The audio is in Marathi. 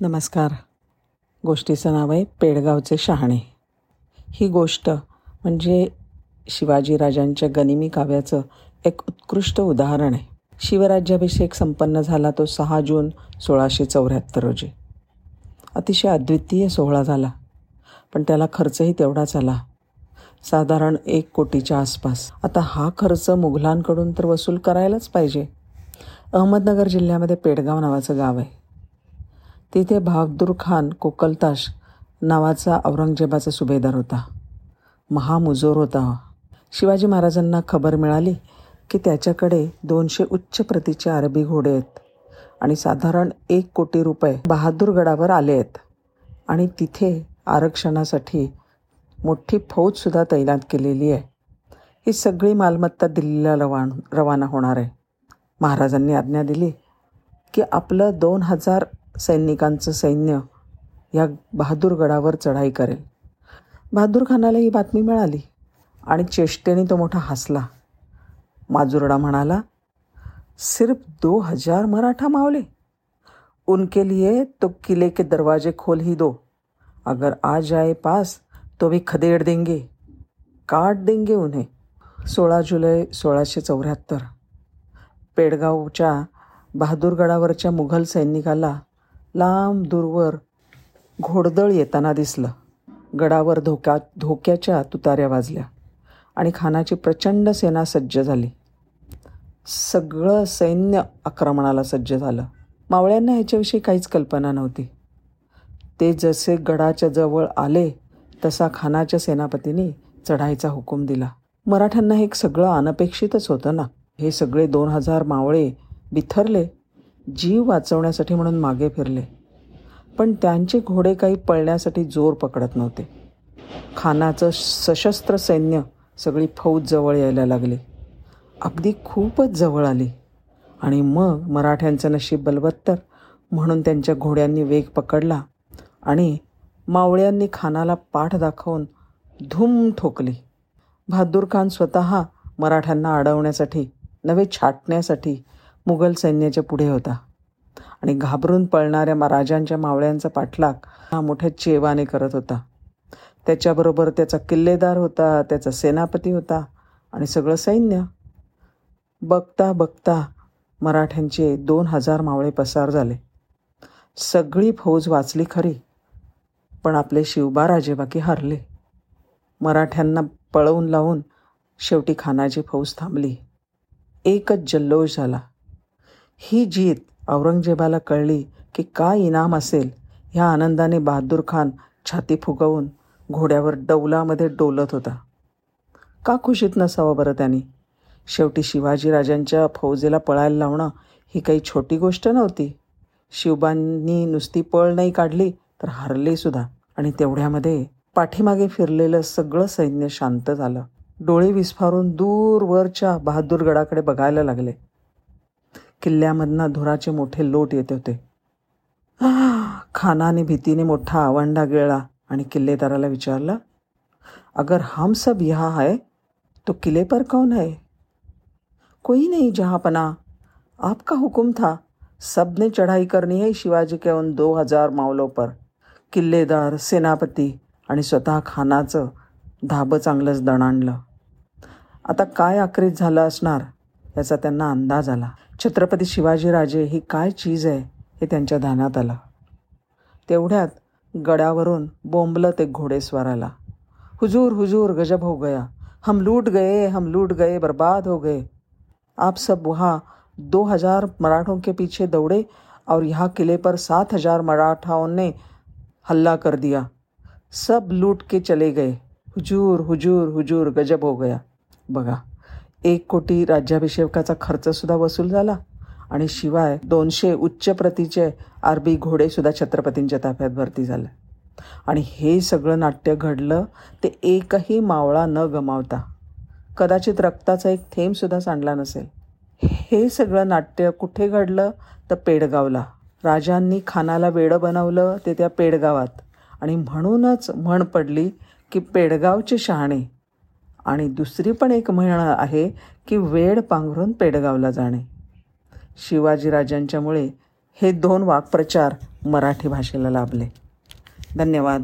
नमस्कार. गोष्टीचं नाव आहे पेडगावचे शहाणे. ही गोष्ट म्हणजे शिवाजीराजांच्या गनिमी काव्याचं एक उत्कृष्ट उदाहरण आहे. शिवराज्याभिषेक संपन्न झाला तो सहा जून सोळाशे चौऱ्याहत्तर रोजी. अतिशय अद्वितीय सोहळा झाला पण त्याला खर्चही तेवढाच आला. साधारण एक कोटीच्या आसपास. आता हा खर्च मुघलांकडून तर वसूल करायलाच पाहिजे. अहमदनगर जिल्ह्यामध्ये पेडगाव नावाचं गाव आहे. तिथे बहादूर खान कोकलताश नावाचा औरंगजेबाचा सुभेदार होता. महामुजोर होता. शिवाजी महाराजांना खबर मिळाली की त्याच्याकडे दोनशे उच्च प्रतीचे अरबी घोडे आहेत आणि साधारण एक कोटी रुपये बहादूरगडावर आले आहेत. आणि तिथे आरक्षणासाठी मोठी फौजसुद्धा तैनात केलेली आहे. ही सगळी मालमत्ता दिल्लीला रवान रवाना होणार आहे. महाराजांनी आज्ञा दिली की आपलं दोन हजार सैनिकांचं सैन्य या बहादूरगडावर चढाई करेल. बहादूर खानाला ही बातमी मिळाली आणि चेष्टेने तो मोठा हसला. माजुरडा म्हणाला सिर्फ दो हजार मराठा मावले. उनके लिए तो किले के दरवाजे खोल ही दो. अगर आ जाए पास तो भी खदेड़ देंगे काट देंगे उन्हें. सोळा जुलै सोळाशे चौऱ्याहत्तर. पेडगावच्या बहादूरगडावरच्या मुघल सैनिकाला लांब दूरवर घोडदळ येताना दिसलं. गडावर धोक्या धोक्याच्या तुताऱ्या वाजल्या आणि खानाची प्रचंड सेना सज्ज झाली. सगळं सैन्य आक्रमणाला सज्ज झालं. मावळ्यांना ह्याच्याविषयी काहीच कल्पना नव्हती. ते जसे गडाच्या जवळ आले तसा खानाच्या सेनापतीने चढाईचा हुकूम दिला. मराठ्यांना हे सगळं अनपेक्षितच होतं ना? हे सगळे दोन हजार मावळे बिथरले जीव वाचवण्यासाठी म्हणून मागे फिरले. पण त्यांचे घोडे काही पळण्यासाठी जोर पकडत नव्हते. खानाचं सशस्त्र सैन्य सगळी फौज जवळ यायला लागली. अगदी खूपच जवळ आली. आणि मग मराठ्यांचं नशीब बलवत्तर म्हणून त्यांच्या घोड्यांनी वेग पकडला आणि मावळ्यांनी खानाला पाठ दाखवून धूम ठोकली. बहादूर खान स्वतः मराठ्यांना अडवण्यासाठी नवे छाटण्यासाठी मुघल सैन्याच्या पुढे होता. आणि घाबरून पळणाऱ्या मा राजांच्या मावळ्यांचा पाठलाग हा मोठ्या चेवाने करत होता. त्याच्याबरोबर त्याचा किल्लेदार होता त्याचा सेनापती होता आणि सगळं सैन्य. बघता बघता मराठ्यांचे दोन हजार मावळे पसार झाले. सगळी फौज वाचली खरी पण आपले शिवबा राजेबाकी हरले. मराठ्यांना पळवून लावून शेवटी खानाची फौज थांबली. एकच जल्लोष झाला. ही जीत औरंगजेबाला कळली की काय इनाम असेल ह्या आनंदाने बहादूर खान छाती फुगवून घोड्यावर डौलामध्ये डोलत होता. का खुशीत नसावं बरं त्यांनी? शेवटी शिवाजीराजांच्या फौजेला पळायला लावणं ही काही छोटी गोष्ट नव्हती. शिवबांनी नुसती पळ नाही काढली तर हरलेसुद्धा आणि तेवढ्यामध्ये पाठीमागे फिरलेलं सगळं सैन्य शांत झालं. डोळे विस्फारून दूरवरच्या बहादूरगडाकडे बघायला लागले. किल्ल्यामधनं धुराचे मोठे लोट येत होते. खानाने भीतीने मोठा आवंडा गिळला आणि किल्लेदाराला विचारला अगर हम सब यहाँ है तो किले पर कौन है? कोई नहीं जहाँ पना आपका हुक्म था। सबने चढ़ाई करनी है शिवाजी के उन दो हजार मावलों पर। किल्लेदार सेनापती आणि स्वतः खानाचं धाबं चांगलंच दणाणलं. आता काय आक्रीत झालं असणार याचा त्यांना अंदाज आला. छत्रपती शिवाजीराजे ही काय चीज़ आहे हे त्यांच्या ध्यानात आलं. तेवढ्यात गडावरून बोंबलत एक घोडेस्वाराला हुजूर हुजूर, गजब हो गया. हम लूट गए, हम लूट गए, बर्बाद हो गए. आप सब वहाँ दो हज़ार मराठों के पीछे दौड़े और यहाँ किले पर सात हज़ार मराठाओं ने हल्ला कर दिया। सब लूट के चले गए। हुजूर हुजूर हुजूर, गजब हो गया। बघा एक कोटी राज्याभिषेकाचा खर्चसुद्धा वसूल झाला आणि शिवाय दोनशे उच्च प्रतीचे अरबी घोडेसुद्धा छत्रपतींच्या ताफ्यात भरती झाले. आणि हे सगळं नाट्य घडलं ते एकही मावळा न गमावता. कदाचित रक्ताचा एक थेंबसुद्धा सांडला नसेल. हे सगळं नाट्य कुठे घडलं? तर पेडगावला. राजांनी खानाला वेडं बनवलं ते त्या पेडगावात. आणि म्हणूनच म्हण पडली की पेडगावचे शहाणे आणि दुसरी पण एक म्हण आहे की वेड पांघरून पेडगावला जाणे. शिवाजीराजांच्यामुळे हे दोन वाक्प्रचार मराठी भाषेला लाभले. धन्यवाद.